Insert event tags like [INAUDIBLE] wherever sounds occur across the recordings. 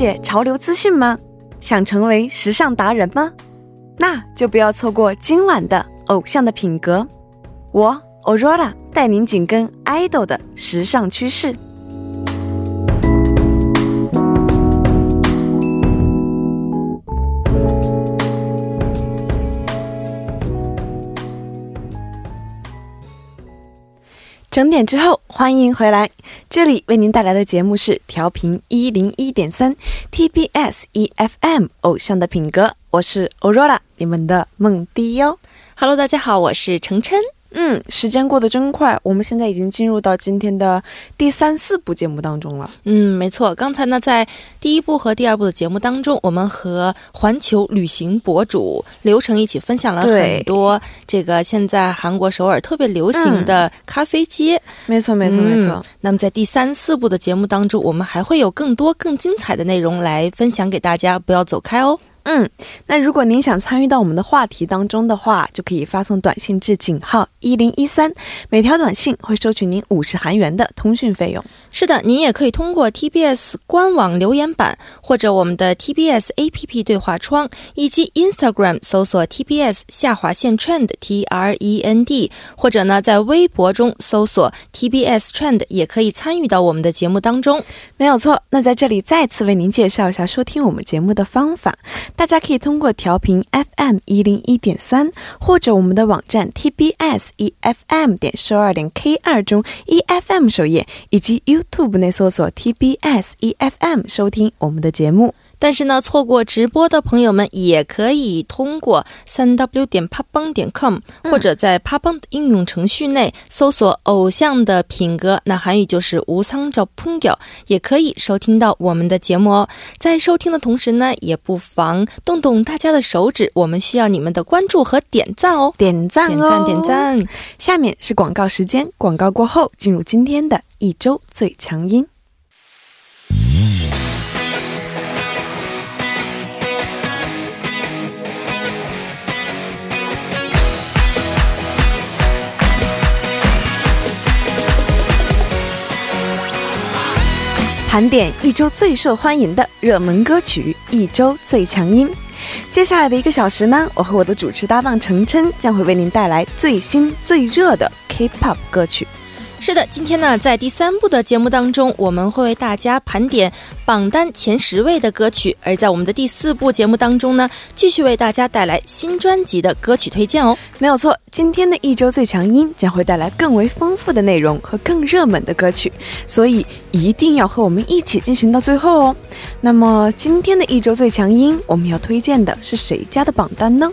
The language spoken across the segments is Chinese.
解潮流资讯吗？想成为时尚达人吗？那就不要错过今晚的《偶像的品格》，我 Aurora 带您紧跟 idol 的时尚趋势。整点之后，欢迎回来。这里为您带来的节目是调频一零一点三 TBS EFM《偶像的品格》，我是 Aurora，你们的梦迪哟。Hello，大家好，我是程琛。嗯，时间过得真快，我们现在已经进入到今天的第三四部节目当中了。嗯，没错，刚才呢，在第一部和第二部的节目当中，我们和环球旅行博主刘成一起分享了很多这个现在韩国首尔特别流行的咖啡街。没错，没错，没错。那么在第三四部的节目当中，我们还会有更多更精彩的内容来分享给大家，不要走开哦。嗯，那如果您想参与到我们的话题当中的话，就可以发送短信至井号一零一三，每条短信会收取您五十韩元的通讯费用。是的，您也可以通过 TBS 官网留言板或者我们的 TBS APP 对话窗，以及 Instagram 搜索 TBS 下划线 Trend T R E N D，或者呢在微博中搜索 TBS Trend，也可以参与到我们的节目当中。没有错，那在这里再次为您介绍一下收听我们节目的方法。大家可以通过调频 FM 一零一点三，或者我们的网站 TBS EFM 点十二点 K 二中 EFM 首页，以及 YouTube 内搜索 TBS EFM 收听我们的节目。但是呢，错过直播的朋友们也可以通过三 w 点 p a n 点 com 或者在 p a n 的应用程序内搜索“偶像的品格”，那韩语就是“无仓叫烹调”，也可以收听到我们的节目哦。在收听的同时呢，也不妨动动大家的手指，我们需要你们的关注和点赞哦，点赞，点赞，点赞。下面是广告时间，广告过后进入今天的一周最强音。盘点一周最受欢迎的热门歌曲，一周最强音。接下来的一个小时呢，我和我的主持搭档程琛将会为您带来最新最热的 K-pop 歌曲。是的，今天呢，在第三部的节目当中，我们会为大家盘点榜单前十位的歌曲；而在我们的第四部节目当中呢，继续为大家带来新专辑的歌曲推荐哦。没有错，今天的一周最强音将会带来更为丰富的内容和更热门的歌曲，所以一定要和我们一起进行到最后哦。那么，今天的一周最强音，我们要推荐的是谁家的榜单呢？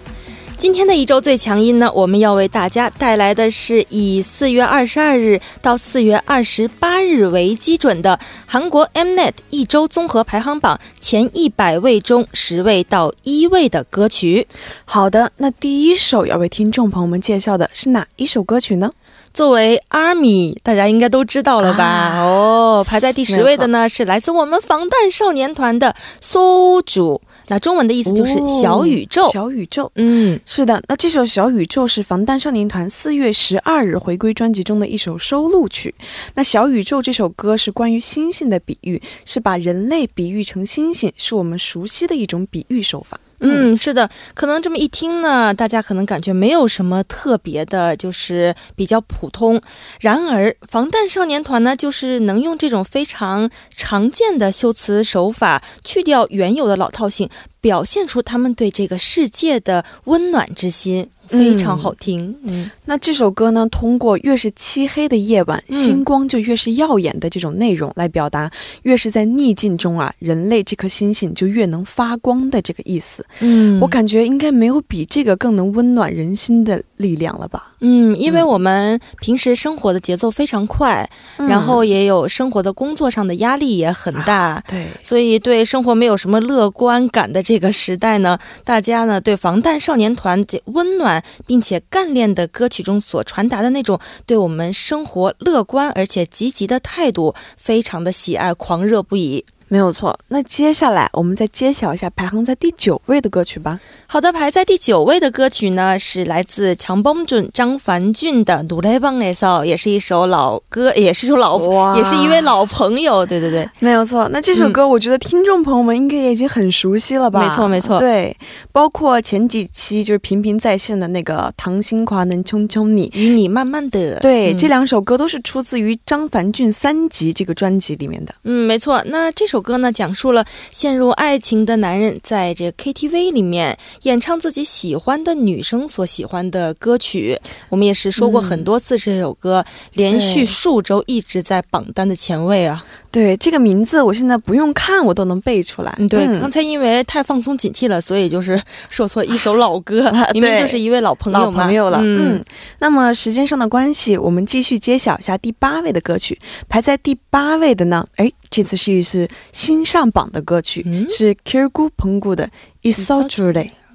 今天的一周最强音呢，我们要为大家带来的是以四月二十二日到四月二十八日为基准的韩国 Mnet 一周综合排行榜前一百位中十位到一位的歌曲。好的，那第一首要为听众朋友们介绍的是哪一首歌曲呢？作为 ARMY，大家应该都知道了吧？哦，排在第十位的呢是来自我们防弹少年团的 SOJU。那中文的意思就是小宇宙，小宇宙。嗯，是的。那这首小宇宙是防弹少年团四月十二日回归专辑中的一首收录曲。那小宇宙这首歌是关于星星的比喻，是把人类比喻成星星，是我们熟悉的一种比喻手法。嗯，是的，可能这么一听呢，大家可能感觉没有什么特别的，就是比较普通。然而，防弹少年团呢，就是能用这种非常常见的修辞手法，去掉原有的老套性，表现出他们对这个世界的温暖之心。非常好听，嗯，那这首歌呢，通过越是漆黑的夜晚，星光就越是耀眼的这种内容来表达，越是在逆境中啊，人类这颗星星就越能发光的这个意思。嗯，我感觉应该没有比这个更能温暖人心的力量了吧？嗯，因为我们平时生活的节奏非常快，然后也有生活的工作上的压力也很大，对，所以对生活没有什么乐观感的这个时代呢，大家呢对防弹少年团这温暖。并且干练的歌曲中所传达的那种对我们生活乐观而且积极的态度，非常的喜爱狂热不已。没有错。那接下来我们再揭晓一下排行在第九位的歌曲吧。好的，排在第九位的歌曲呢是来自强邦准张凡俊的《努雷邦雷骚》，也是一首老歌，[LAUGHS] 也是一首老，也是一位老朋友。对对对，没有错。那这首歌我觉得听众朋友们应该也已经很熟悉了吧？没错没错。对，包括前几期就是频频在线的那个《唐心华能冲冲你》与你慢慢的，对，这两首歌都是出自于张凡俊三辑这个专辑里面的。嗯，没错。那这首歌呢，讲述了陷入爱情的男人在这 KTV 里面演唱自己喜欢的女生所喜欢的歌曲。我们也是说过很多次，这首歌连续数周一直在榜单的前位啊。对这个名字，我现在不用看，我都能背出来。对，刚才因为太放松警惕了，所以就是说错一首老歌，明明就是一位老朋友老朋友了。嗯，那么时间上的关系，我们继续揭晓一下第八位的歌曲。排在第八位的呢，哎，这次是一是新上榜的歌曲，是 Kirgu Penggu 的《True》。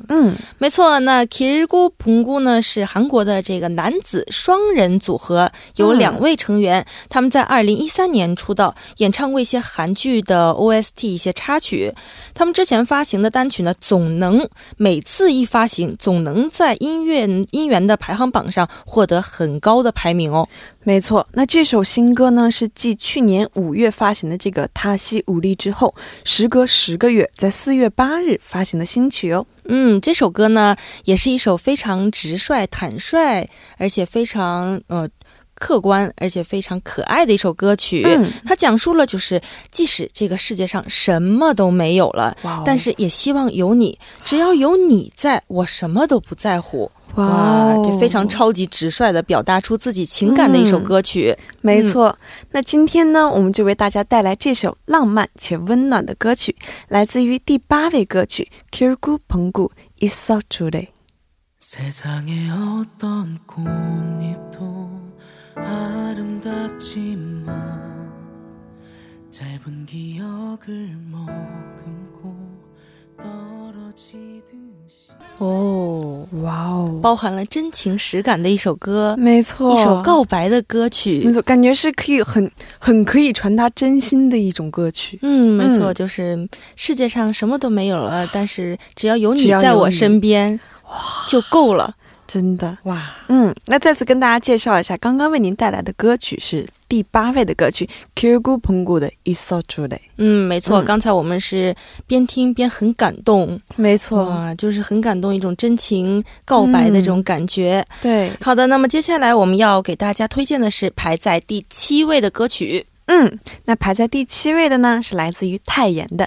嗯，没错。那 Kirgu Penggu 呢是韩国的这个男子双人组合，有两位成员。他们在二零一三年出道，演唱过一些韩剧的 OST 一些插曲。他们之前发行的单曲呢，总能每次一发行，总能在音乐音源的排行榜上获得很高的排名哦。没错，那这首新歌呢，是继去年五月发行的这个《他西武力》之后，时隔十个月，在四月八日发行的新曲哦。嗯，这首歌呢，也是一首非常直率、坦率，而且非常呃客观，而且非常可爱的一首歌曲。嗯，它讲述了就是，即使这个世界上什么都没有了，但是也希望有你，只要有你在，我什么都不在乎。哇，这非常超级直率的表达出自己情感的一首歌曲，没错。那今天呢，我们就为大家带来这首浪漫且温暖的歌曲，来自于第八位歌曲《Kirgu Penggu Is So True》。哦，哇哦，包含了真情实感的一首歌，没错，一首告白的歌曲，没错，感觉是可以很很可以传达真心的一种歌曲。嗯，没错，就是世界上什么都没有了，但是只要有你在我身边，哇，就够了。真的。哇，嗯，那再次跟大家介绍一下，刚刚为您带来的歌曲是第八位的歌曲 Kirgu Penggu 的 Is So True。嗯，没错，刚才我们是边听边很感动，没错。啊，就是很感动，一种真情告白的这种感觉。对，好的，那么接下来我们要给大家推荐的是排在第七位的歌曲。嗯，那排在第七位的呢是来自于泰妍的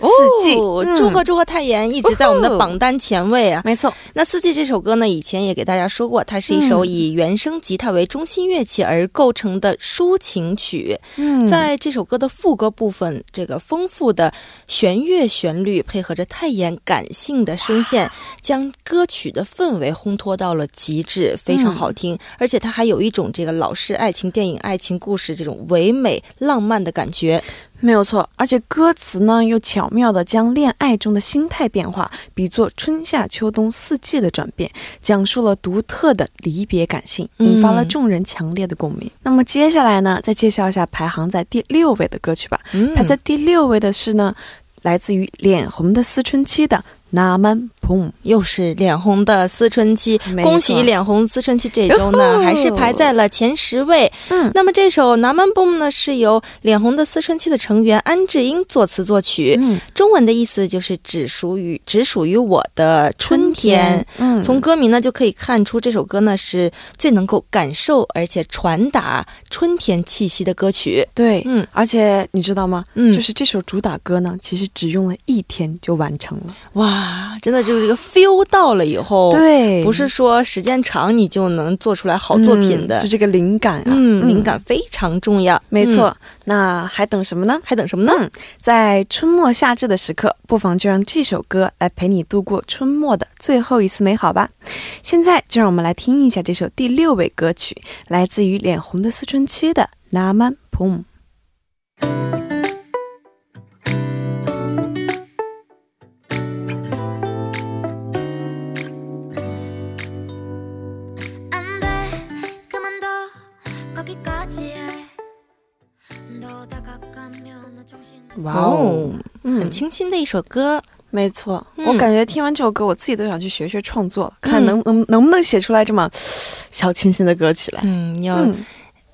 哦，祝贺祝贺！泰妍一直在我们的榜单前位啊，没错。那四季这首歌呢，以前也给大家说过，它是一首以原声吉他为中心乐器而构成的抒情曲。嗯，在这首歌的副歌部分，这个丰富的弦乐旋律配合着泰妍感性的声线，将歌曲的氛围烘托到了极致，非常好听。而且它还有一种这个老式爱情电影、爱情故事这种唯美浪漫的感觉。没有错，而且歌词呢又巧妙地将恋爱中的心态变化比作春夏秋冬四季的转变，讲述了独特的离别感性，引发了众人强烈的共鸣。那么接下来呢，再介绍一下排行在第六位的歌曲吧。排在第六位的是呢，来自于脸红的思春期的。那么，砰！又是脸红的思春期，恭喜脸红思春期这周呢，还是排在了前十位。嗯，那么这首《那么蹦》呢，是由脸红的思春期的成员安智英作词作曲。嗯，中文的意思就是只属于只属于我的春天。嗯，从歌名呢就可以看出，这首歌呢是最能够感受而且传达春天气息的歌曲。对，嗯，而且你知道吗？嗯，就是这首主打歌呢，其实只用了一天就完成了。哇！啊，真的就是这个 feel 到了以后，对，不是说时间长你就能做出来好作品的，就这个灵感啊，嗯，灵感非常重要，没错。那还等什么呢？还等什么呢？在春末夏至的时刻，不妨就让这首歌来陪你度过春末的最后一丝美好吧。现在就让我们来听一下这首第六位歌曲，来自于脸红的思春期的《那曼蓬》。너 다가가면 나 정신 哇哦，很清新的一首歌。没错，嗯我感觉听完这首歌，我自己都想去学学创作了，看嗯能能能不能写出来这么 [SIGHS] 小清新的歌曲来。嗯，要嗯，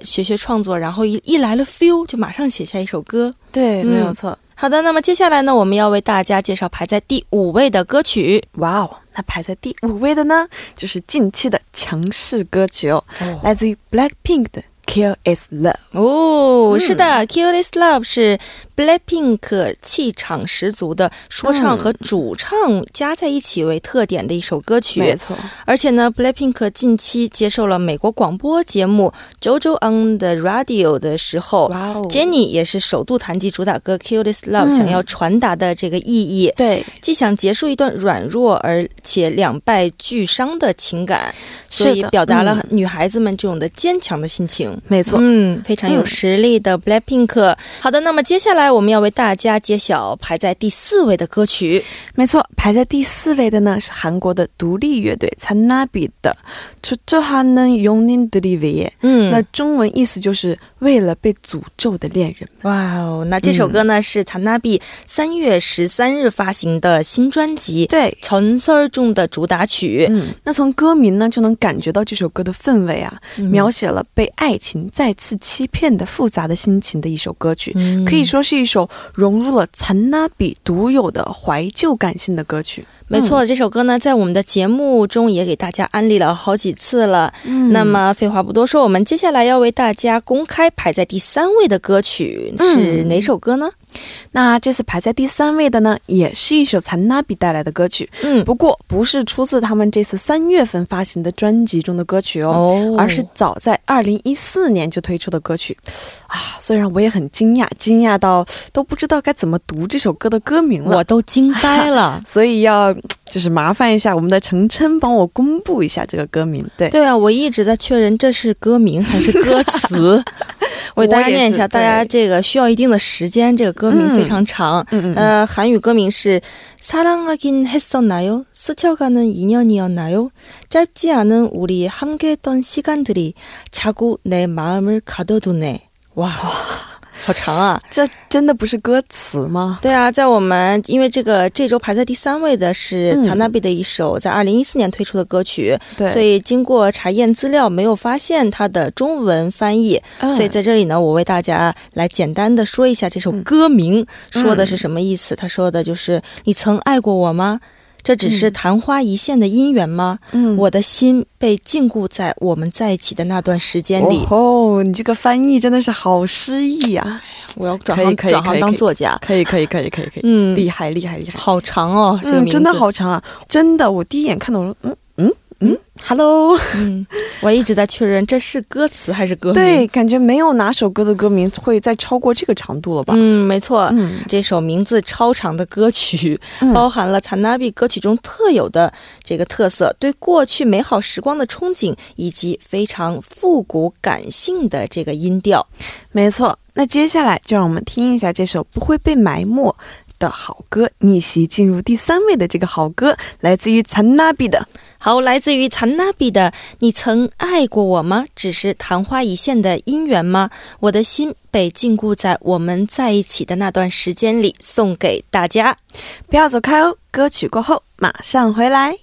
学学创作，然后一一来了 feel 就马上写下一首歌。对，嗯没有错。好的，那么接下来呢，我们要为大家介绍排在第五位的歌曲。哇哦，那排在第五位的呢，就是近期的强势歌曲哦，来自于 Blackpink 的《Kill Is Love》。哦，嗯是的，《Kill This Love》是 Blackpink 气场十足的说唱和主唱加在一起为特点的一首歌曲。没错，而且呢，Blackpink 近期接受了美国广播节目《JoJo on the Radio》的时候。哇哦 Jennie 也是首度谈及主打歌《Kill This Love》、嗯想要传达的这个意义，对，既想结束一段软弱而且两败俱伤的情感，所以表达了嗯女孩子们这种的坚强的心情。没错。嗯，非常有实力的 Blackpink。好的，那么接下来我们要为大家揭晓排在第四位的歌曲。没错，排在第四位的呢是韩国的独立乐队 찬나비 的《주저하는용인들이위해》。嗯那中文意思就是为了被诅咒的恋人们。哇哦，那这首歌呢、是残纳比三月十三日发行的新专辑《对，전설》中的主打曲。嗯，那从歌名呢就能感觉到这首歌的氛围啊，嗯描写了被爱情再次欺骗的复杂的心情的一首歌曲。嗯可以说是 一首融入了残纳比独有的怀旧感性的歌曲。没错，这首歌呢，在我们的节目中也给大家安利了好几次了。嗯那么废话不多说，我们接下来要为大家公开排在第三位的歌曲是哪首歌呢？那这次排在第三位的呢，也是一首残纳比带来的歌曲，嗯，不过不是出自他们这次三月份发行的专辑中的歌曲哦。哦而是早在二零一四年就推出的歌曲，啊，虽然我也很惊讶，惊讶到都不知道该怎么读这首歌的歌名了。我都惊呆了 [LAUGHS] 所以要就是麻烦一下我们的程琛帮我公布一下这个歌名。对，对啊，我一直在确认这是歌名还是歌词。[LAUGHS] [LAUGHS] 我给大家念一下，我也是大家这个需要一定的时间，这个歌名非常长。嗯嗯嗯，呃，韩语歌名是사랑하긴했었나요？스쳐가는인연이었나요？짧지않은우리함께했던시간들이자꾸내마음을가둬두네。哇， 好长啊！这真的不是歌词吗？对啊，在我们因为这个这周排在第三位的是嗯查纳比的一首在二零一四年推出的歌曲，对，所以经过查验资料，没有发现它的中文翻译，嗯所以在这里呢，我为大家来简单的说一下这首歌名、说的是什么意思。他说的就是你曾爱过我吗？这只是昙花一现的姻缘吗？嗯我的心被禁锢在我们在一起的那段时间里。哦，你这个翻译真的是好诗意啊！我要转行转行当作家。可以，可以，可以，可以，可以，嗯，厉害，厉害，厉害！好长哦，这个嗯，名字、真的好长啊！真的，我第一眼看到我说，嗯嗯嗯，Hello，嗯，我一直在确认这是歌词还是歌名。对，，感觉没有哪首歌的歌名会再超过这个长度了吧？嗯，没错。嗯这首名字超长的歌曲，嗯包含了 Tanabe 歌曲中特有的这个特色，对过去美好时光的憧憬，以及非常复古感性的这个音调。没错。那接下来就让我们听一下这首不会被埋没的好歌，逆袭进入第三位的这个好歌，来自于残纳比的。好，来自于残纳比的“你曾爱过我吗？只是昙花一现的姻缘吗？我的心被禁锢在我们在一起的那段时间里”，送给大家。不要走开哦，歌曲过后马上回来。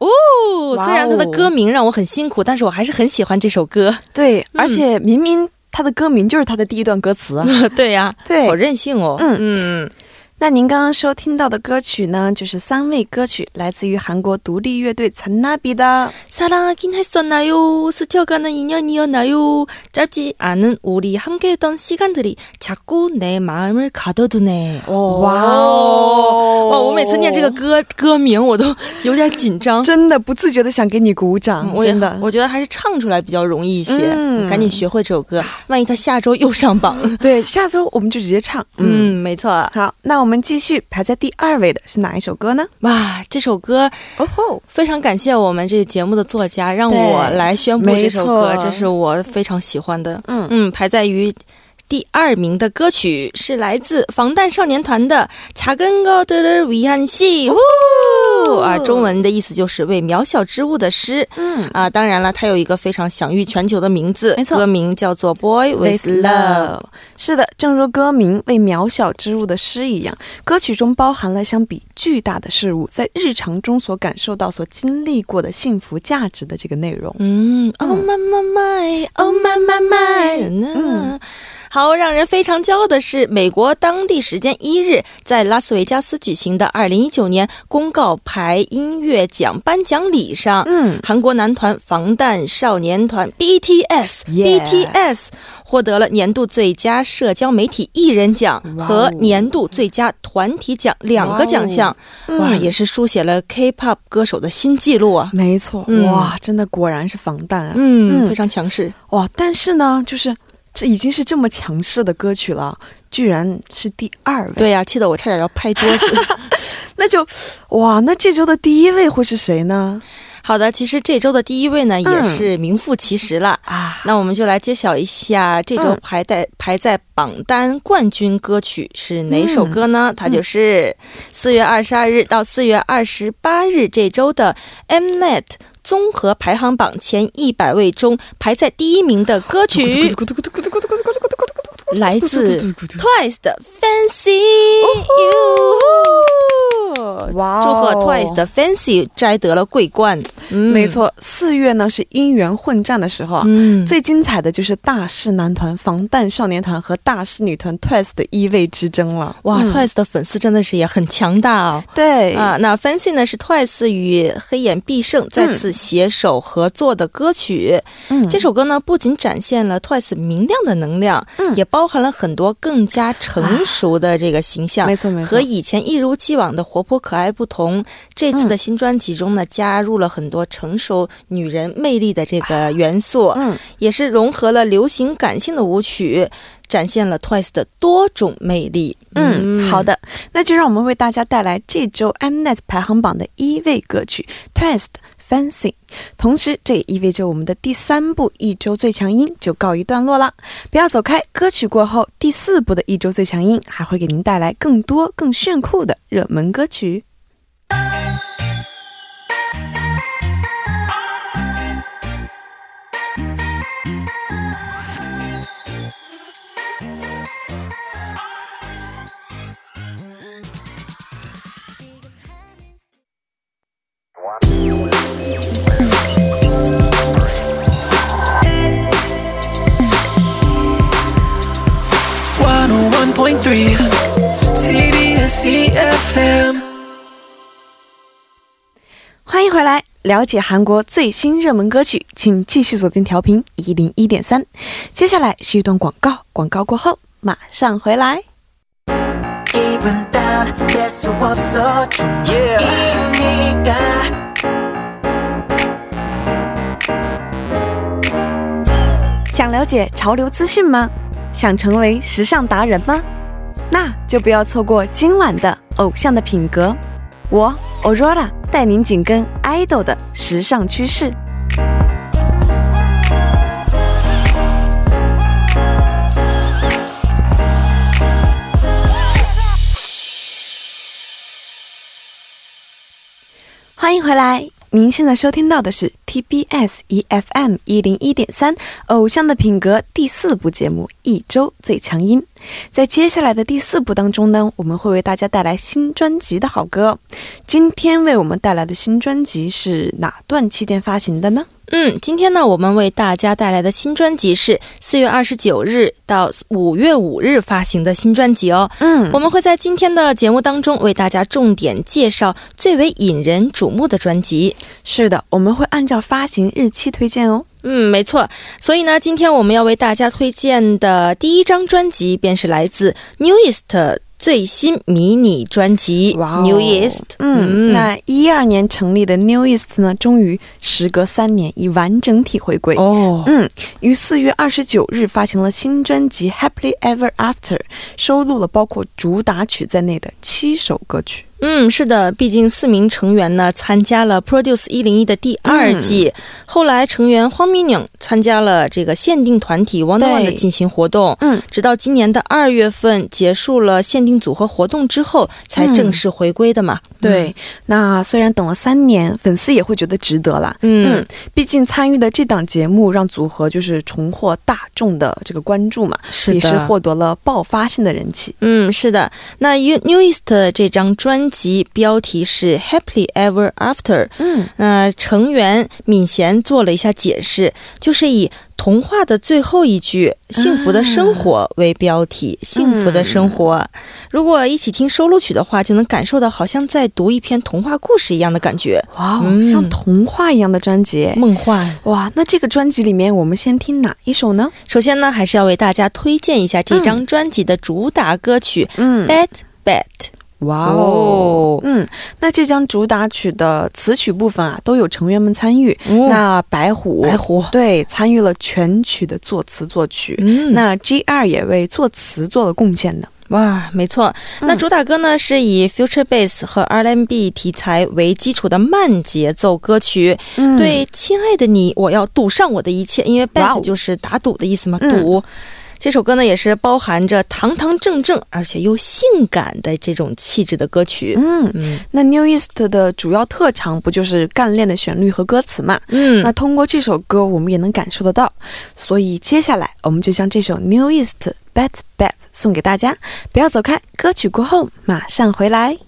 哦，虽然他的歌名让我很辛苦，但是我还是很喜欢这首歌。对，而且明明他的歌名就是他的第一段歌词啊。[LAUGHS] 对呀、对好任性哦。嗯嗯那您刚刚收听到的歌曲呢，就是三位歌曲，来自于韩国独立乐队残纳比的。 사랑하긴 했었나요? 스쳐가는 인연이었나요? 짧지 않은 우리 함께했던 시간들이 자꾸 내 마음을 가둬두네. 哇哦哇！我每次念这个歌歌名，我都[LAUGHS] 有点紧张。真的不自觉的想给你鼓掌，嗯我也真的。我觉得还是唱出来比较容易一些。嗯赶紧学会这首歌，万一他下周又上榜。对，下周我们就直接唱。嗯，嗯，没错。好，那我们 继续排在第二位的是哪一首歌呢？哇，这首歌哦吼，非常感谢我们这个节目的作家，让我来宣布这首歌，这是我非常喜欢的。嗯嗯，排在于第二名的歌曲是来自防弹少年团的《查根高德勒维安西》，呼啊，中文的意思就是为渺小之物的诗。嗯啊，当然了，它有一个非常享誉全球的名字，没错歌名叫做《Boy with Love》。是的，正如歌名为渺小之物的诗一样，歌曲中包含了相比巨大的事物在日常中所感受到、所经历过的幸福价值的这个内容。嗯，Oh my my my，Oh my my my，嗯。好，让人非常骄傲的是，美国当地时间一日，在拉斯维加斯举行的二零一九年公告牌音乐奖颁奖礼上，嗯，韩国男团防弹少年团 BTS Yeah BTS 获得了年度最佳社交媒体艺人奖和年度最佳团体奖两个奖项，哇，嗯。也是书写了 K-pop 歌手的新纪录啊！没错，嗯。哇，真的果然是防弹啊！嗯，嗯。非常强势。哇，但是呢，就是这已经是这么强势的歌曲了，居然是第二位。，对呀、气得我差点要拍桌子。[LAUGHS] 那就哇，那这周的第一位会是谁呢？好的，其实这周的第一位呢，嗯也是名副其实了。啊，那我们就来揭晓一下这周嗯排在、排在榜单冠军歌曲是哪首歌嗯呢？它就是四月二十二日到四月二十八日这周的 Mnet 综合排行榜前一百位中排在第一名的歌曲，来自 Twice 的 Fancy You。哇哦祝贺 Twice 的 Fancy 摘得了桂冠。嗯，没，错，四月呢是姻缘混战的时候啊。嗯，最精彩的就是大势男团防弹少年团和大势女团 Twice 的一位之争了。哇、嗯 t w i c e 的粉丝真的是也很强大哦。对啊，那 Fancy 呢是 Twice 与黑眼必胜再次携手合作的歌曲。嗯这首歌呢不仅展现了 Twice 明亮的能量，嗯也包含了很多更加成熟的这个形象。没错没错和以前一如既往的活泼可爱不同，这次的新专辑中呢，加入了很多成熟女人魅力的这个元素，嗯，也是融合了流行感性的舞曲，展现了 Twice 的多种魅力。嗯，好的，那就让我们为大家带来这周 Mnet 排行榜的一位歌曲 Twice 的 Fancy。同时，这也意味着我们的第三部一周最强音就告一段落了。不要走开，歌曲过后，第四部的一周最强音还会给您带来更多更炫酷的热门歌曲。101.3 TBS EFM 欢迎回来，了解韩国最新热门歌曲，请继续锁定调频一零一点三。接下来是一段广告，广告过后马上回来。 기분 다운될수 없어 중이니까 네. 想了解潮流资讯吗？想成为时尚达人吗？ 那就不要错过今晚的《偶像的品格》，我 Aurora 带您紧跟 idol 的时尚趋势。欢迎回来，您现在收听到的是 TBS EFM 一零一点三《偶像的品格》第四部节目《一周最强音》。在接下来的第四部当中呢，我们会为大家带来新专辑的好歌。今天为我们带来的新专辑是哪段期间发行的呢？嗯，今天呢，我们为大家带来的新专辑是四月二十九日到五月五日发行的新专辑哦。嗯我们会在今天的节目当中为大家重点介绍最为引人瞩目的专辑。是的，我们会按照发行日期推荐哦。嗯，没错。所以呢，今天我们要为大家推荐的第一张专辑便是来自 Newest 最新迷你专辑《哇哦 Newest》。嗯，那一二年成立的 New East 呢，终于时隔三年以完整体回归。哦，嗯，于四月二十九日发行了新专辑《Happily Ever After》，收录了包括主打曲在内的七首歌曲。嗯，是的，毕竟四名成员呢参加了 Produce 一零一的第二季，后来成员荒敏颖参加了这个限定团体 One One 的进行活动，嗯，直到今年的二月份结束了限定组合活动之后，才正式回归的嘛。对，那虽然等了三年，粉丝也会觉得值得啦。嗯，嗯，毕竟参与的这档节目让组合就是重获大众的这个关注嘛，是的也是获得了爆发性的人气。嗯，是的。那 U New East 这张专辑标题是 Happily Ever After。嗯，那成员敏贤做了一下解释，就是以童话的最后一句“幸福的生活”为标题，幸福的生活。如果一起听收录曲的话，就能感受到好像在读一篇童话故事一样的感觉，哇哦，嗯像童话一样的专辑。梦幻。哇，那这个专辑里面，我们先听哪一首呢？首先呢，还是要为大家推荐一下这张专辑的主打歌曲嗯《Bad Bad》。哇哦嗯，那这张主打曲的词曲部分啊，都有成员们参与。哦那白虎，白虎对参与了全曲的作词作曲。嗯那 G 二也为作词做了贡献的。哇，没错。那主打歌呢，是以 future bass 和 R&B 题材为基础的慢节奏歌曲。嗯，对，亲爱的你，我要赌上我的一切，因为 bet 哦就是打赌的意思嘛，嗯赌。这首歌呢，也是包含着堂堂正正而且又性感的这种气质的歌曲。嗯，嗯那 New East 的主要特长不就是干练的旋律和歌词嘛？嗯那通过这首歌，我们也能感受得到。所以接下来，我们就将这首 New East Bet Bet 送给大家。不要走开，歌曲过后马上回来。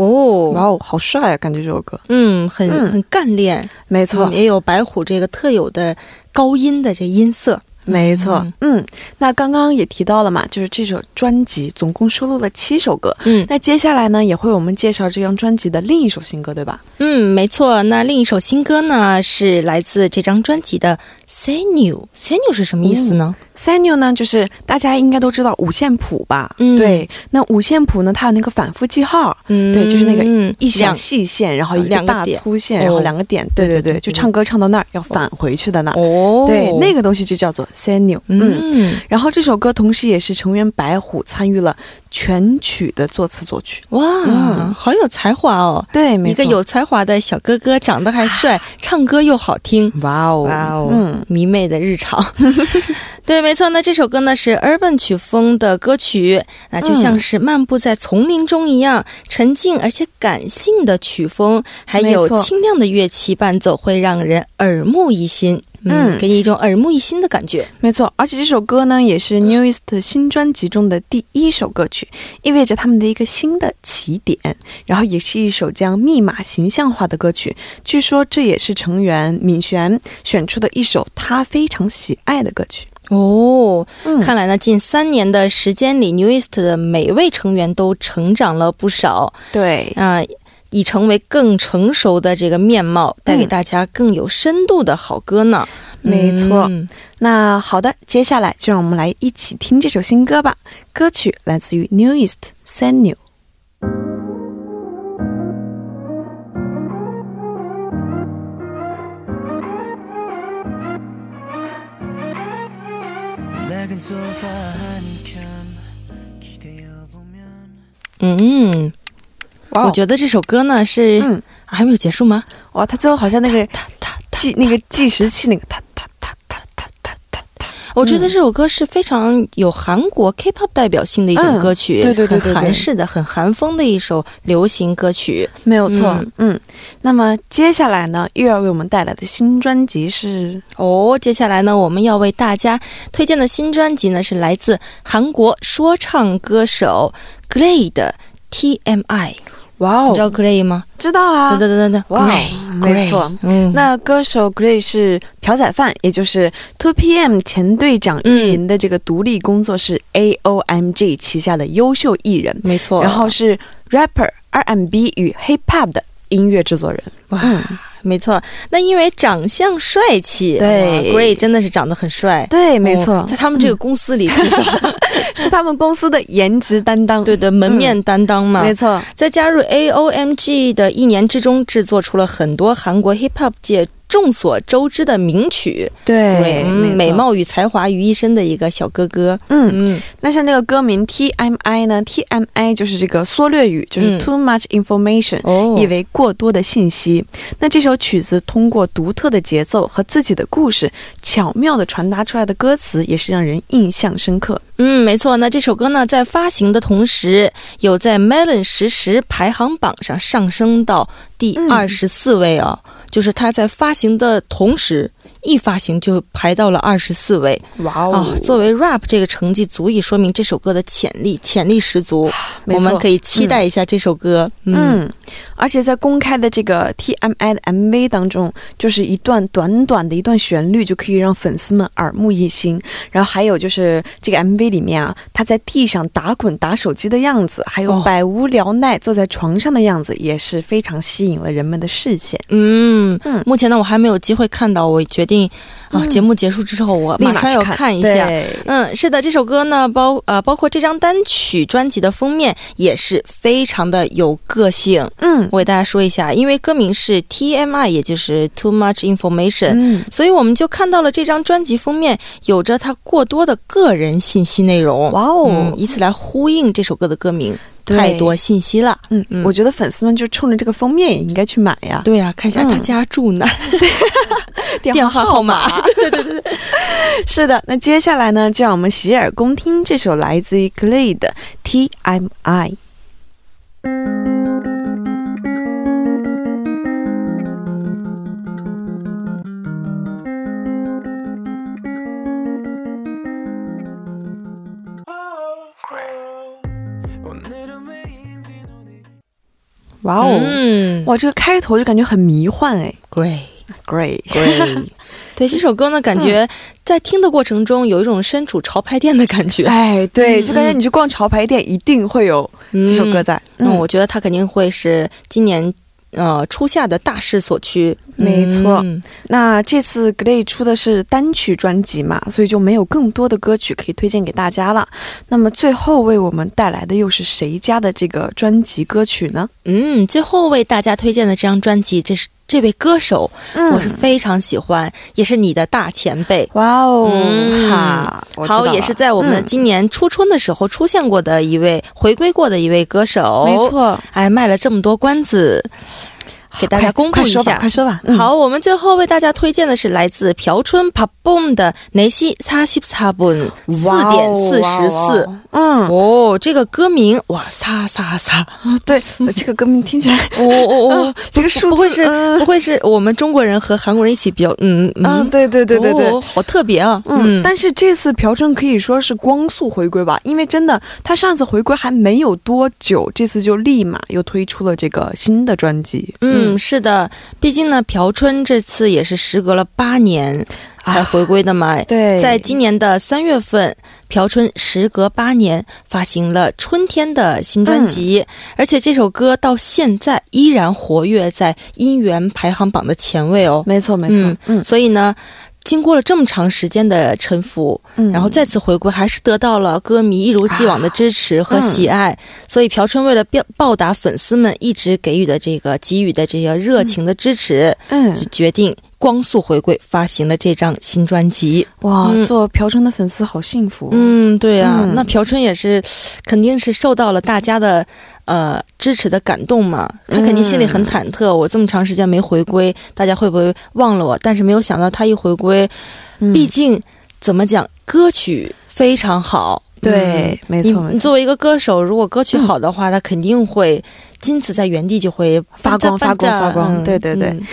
哦，哇哦，好帅啊！感觉这首歌，嗯，很嗯很干练，没错，嗯也有白虎这个特有的高音的这音色。没错，嗯，那刚刚也提到了嘛，就是这首专辑总共收录了七首歌。嗯那接下来呢，也会我们介绍这张专辑的另一首新歌，对吧？嗯，没错。那另一首新歌呢，是来自这张专辑的《New 是什么意思呢？三牛呢，就是大家应该都知道五线谱吧？嗯对。那五线谱呢，它有那个反复记号，嗯，对，就是那个嗯一小细线，然后一个大粗线，哦然后两个点，对对对，对对对就唱歌唱到那儿要返回去的那儿，哦，对，那个东西就叫做三牛，嗯。嗯，然后这首歌同时也是成员白虎参与了全曲的作词作曲，哇，嗯好有才华哦！对，一个有才华的小哥哥，长得还帅，[LAUGHS] 唱歌又好听。哇哦哇哦，嗯，迷妹的日常。[LAUGHS] 对，没错。那这首歌呢是 urban 曲风的歌曲，那就像是漫步在丛林中一样，沉静而且感性的曲风，还有清亮的乐器伴奏，会让人耳目一新。嗯，嗯给你一种耳目一新的感觉。没错，而且这首歌呢也是 New East 新专辑中的第一首歌曲，意味着他们的一个新的起点，然后也是一首将密码形象化的歌曲。据说这也是成员敏璇选出的一首他非常喜爱的歌曲。哦，嗯看来呢，近三年的时间里，New East 的每位成员都成长了不少。对，啊、已成为更成熟的这个面貌，带给大家更有深度的好歌呢。没错，那好的，接下来就让我们来一起听这首新歌吧。歌曲来自于 Newest Sanu。嗯。哇我觉得这首歌呢是、嗯，还没有结束吗？哇，它最后好像那个哒哒哒计那个计时器那个哒哒哒哒哒哒哒哒。我觉得这首歌是非常有韩国 K-pop 代表性的一种歌曲，嗯对对对对对很韩式的、很韩风的一首流行歌曲。没有错，嗯嗯那么接下来呢，玉儿为我们带来的新专辑是哦，接下来呢，我们要为大家推荐的新专辑呢，是来自韩国说唱歌手 Glay 的 TMI。哇你知道 Gray 吗？知道啊，等等等等，哇没错。嗯，那歌手 Gray 是朴宰范，也就是 Two PM 前队长运营的这个独立工作室 AOMG 旗下的优秀艺人，没错。然后是 rapper、R&B 与 Hip Hop 的音乐制作人。哇，嗯没错。那因为长相帅气，对，Gray 真的是长得很帅。对，没错哦，在他们这个公司里，至少、是他们公司的颜值担当。对的门面担当嘛。没错，在加入 AOMG 的一年之中，制作出了很多韩国 hip hop 界众所周知的名曲。对，嗯美。貌与才华于一身的一个小哥哥。嗯，嗯，那像这个歌名 TMI 呢？TMI 就是这个缩略语，就是嗯 too much information，、哦意为过多的信息。那这首曲子通过独特的节奏和自己的故事，巧妙地传达出来的歌词，也是让人印象深刻。嗯，没错。那这首歌呢，在发行的同时，有在 Melon 实时排行榜上上升到第嗯二十四位哦。就是它在发行的同时，一发行就排到了二十四位哇哦。作为 rap 这个成绩，足以说明这首歌的潜力，潜力十足。我们可以期待一下这首歌。嗯嗯，而且在公开的这个 TMI 的 MV 当中，就是一段短短的一段旋律，就可以让粉丝们耳目一新。然后还有就是这个 MV 里面啊，他在地上打滚打手机的样子，还有哦百无聊赖坐在床上的样子，也是非常吸引了人们的视线。嗯嗯目前呢，我还没有机会看到，我决定啊，嗯。节目结束之后，我马上要看。看一下。嗯，是的，这首歌呢，包呃包括这张单曲专辑的封面也是非常的有个性。嗯。我给大家说一下，因为歌名是 TMI，也就是 Too Much Information，、嗯，所以我们就看到了这张专辑封面有着它过多的个人信息内容。哇哦。嗯，以此来呼应这首歌的歌名，对太多信息了。嗯，嗯我觉得粉丝们就冲着这个封面也应该去买呀。对呀、看一下他嗯家住哪儿，[LAUGHS] 电电话号码。[LAUGHS] 是的，那接下来呢，就让我们洗耳恭听这首来自于 Clay 的 TMI。 오 哇哦哇这个开头就感觉很迷幻哎。Graygraygray [LAUGHS] 对这首歌呢感觉在听的过程中有一种身处潮牌店的感觉。哎对就感觉你去逛潮牌店一定会有这首歌在。那我觉得它肯定会是今年呃初夏的大势所趋。没错嗯那这次 Glay 出的是单曲专辑嘛，所以就没有更多的歌曲可以推荐给大家了。那么最后为我们带来的又是谁家的这个专辑歌曲呢？嗯，最后为大家推荐的这张专辑，这是这位歌手，嗯。我是非常喜欢，也是你的大前辈。哇哦，嗯哈，我知道好，也是在我们嗯。今年初春的时候出现过的一位、回归过的一位歌手。没，错，哎，卖了这么多关子，给大家公布一下，快说吧。好，我们最后为大家推荐的是来自朴春 Paboom 的《梅西擦西擦布》，四点四十四。嗯，哦，这个歌名哇，擦擦擦！对，这个歌名听起来，[LAUGHS] 哦哦哦，这个数不会是，不会是我们中国人和韩国人一起比较，嗯嗯，对对对对对，好特别啊。嗯，但是这次朴春可以说是光速回归吧，因为真的，他上次回归还没有多久，这次就立马又推出了这个新的专辑。嗯。是的，毕竟呢，朴春这次也是时隔了八年才回归的嘛。对，在今年的三月份，朴春时隔八年发行了春天的新专辑，而且这首歌到现在依然活跃在音源排行榜的前位哦。没错没错，嗯嗯。所以呢，经过了这么长时间的沉浮，嗯。然后再次回归，还是得到了歌迷一如既往的支持和喜爱。所以朴春为了报报答粉丝们一直给予的这个给予的这些热情的支持，嗯。就决定光速回归，发行了这张新专辑。哇，嗯做朴春的粉丝好幸福。嗯，对啊，嗯那朴春也是肯定是受到了大家的呃支持的感动嘛，他肯定心里很忐忑。我这么长时间没回归，大家会不会忘了我？但是没有想到他一回归，嗯毕竟怎么讲，歌曲非常好。对，没错，你作为一个歌手，如果歌曲好的话，他肯定会金子在原地就会发光发光发光嗯对对对嗯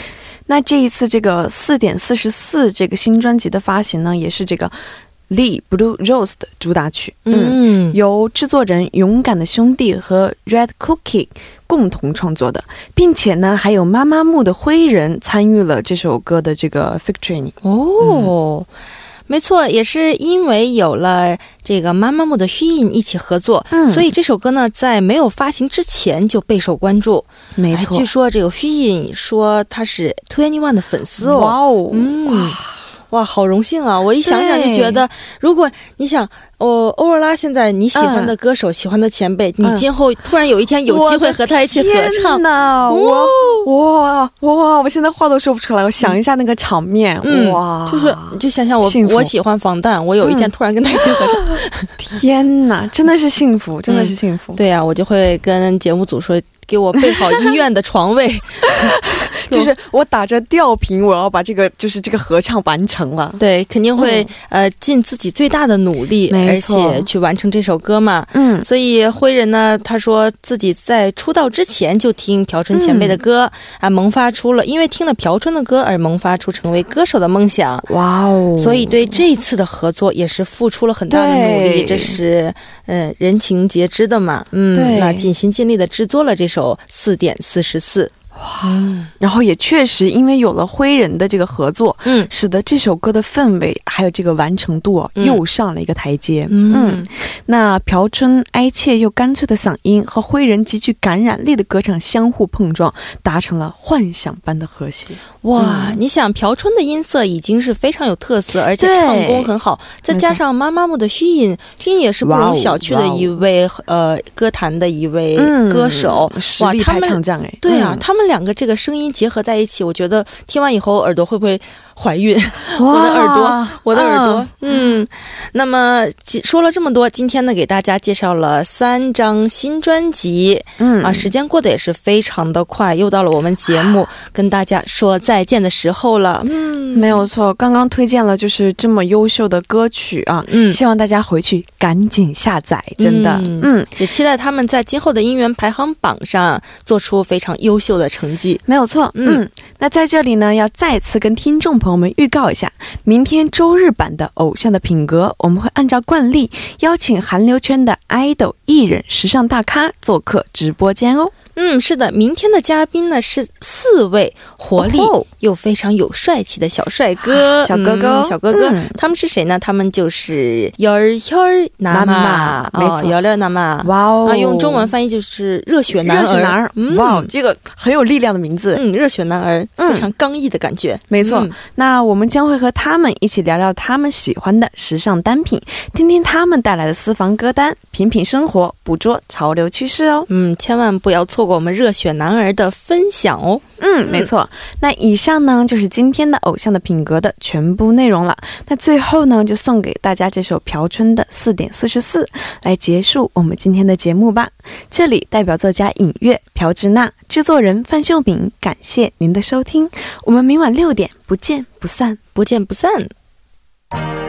那这一次这个四点四十四这个新专辑的发行呢，也是这个 Lee Blue Rose 的主打曲。嗯，由制作人勇敢的兄弟和 Red Cookie 共同创作的，并且呢，还有妈妈木的灰人参与了这首歌的这个 featuring。哦。没错，也是因为有了这个妈妈木的虚印一起合作，嗯所以这首歌呢，在没有发行之前就备受关注。哎没错据。说这个虚印说他是 Twenty One 的粉丝哦。哇哦，嗯，哇，好荣幸啊！我一想想就觉得，如果你想，哦，欧若拉现在你喜欢的歌手、喜欢的前辈，你今后突然有一天有机会和他一起合唱，哇哇哇！我现在话都说不出来，我想一下那个场面，嗯哇，就是你就想想我我喜欢防弹，我有一天突然跟他一起合唱，[LAUGHS] 天哪，真的是幸福，真的是幸福。对呀、我就会跟节目组说，给我备好医院的床位。[LAUGHS] 就是我打着吊瓶，我要把这个就是这个合唱完成了。对，肯定会、呃尽自己最大的努力，而且去完成这首歌嘛。嗯，所以辉人呢，他说自己在出道之前就听朴春前辈的歌、嗯啊，萌发出了因为听了朴春的歌而萌发出成为歌手的梦想。哇哦，所以对这次的合作也是付出了很大的努力，这是嗯、呃人情皆知的嘛。嗯，那尽心尽力的制作了这首四点四十四。然后也确实因为有了灰人的这个合作，嗯使得这首歌的氛围还有这个完成度又上了一个台阶。嗯那朴春哀切又干脆的嗓音和灰人极具感染力的歌唱相互碰撞，达成了幻想般的和谐。哇，你想朴春的音色已经是非常有特色，而且唱功很好，再加上妈妈木的虚音，虚音也是不容小觑的一位、呃歌坛的一位歌手。哇他们唱将哎，对啊，嗯他们两个这个声音结合在一起，我觉得听完以后耳朵会不会怀孕？我的耳朵，我的耳朵，嗯。那么说了这么多，今天呢给大家介绍了三张新专辑，嗯啊，时间过得也是非常的快，又到了我们节目 [SIGHS] 跟大家说再见的时候了。嗯，没有错，刚刚推荐了就是这么优秀的歌曲啊，嗯希望大家回去赶紧下载，真的，嗯嗯也期待他们在今后的音源排行榜上做出非常优秀的成绩。没有错，嗯嗯。那在这里呢，要再次跟听众朋我们预告一下，明天周日版的《偶像的品格》，我们会按照惯例邀请韩流圈的 idol 艺人、时尚大咖做客直播间哦。嗯，是的，明天的嘉宾呢是四位活力又非常有帅气的小帅哥、小哥哥、小哥哥，他们是谁呢？他们就是幺儿幺儿男嘛，没错，幺儿男嘛，哇哦！啊，用中文翻译就是热血男儿，哇，这个很有力量的名字，嗯，热血男儿，非常刚毅的感觉，没错。那我们将会和他们一起聊聊他们喜欢的时尚单品，听听他们带来的私房歌单，品品生活，捕捉潮流趋势哦。嗯，千万不要错。过我们热血男儿的分享哦。嗯，没错。那以上呢就是今天的偶像的品格的全部内容了。那最后呢，就送给大家这首朴春的四点四十四，来结束我们今天的节目吧。这里代表作家尹月、朴智娜，制作人范秀敏，感谢您的收听。我们明晚六点不见不散。不见不散。「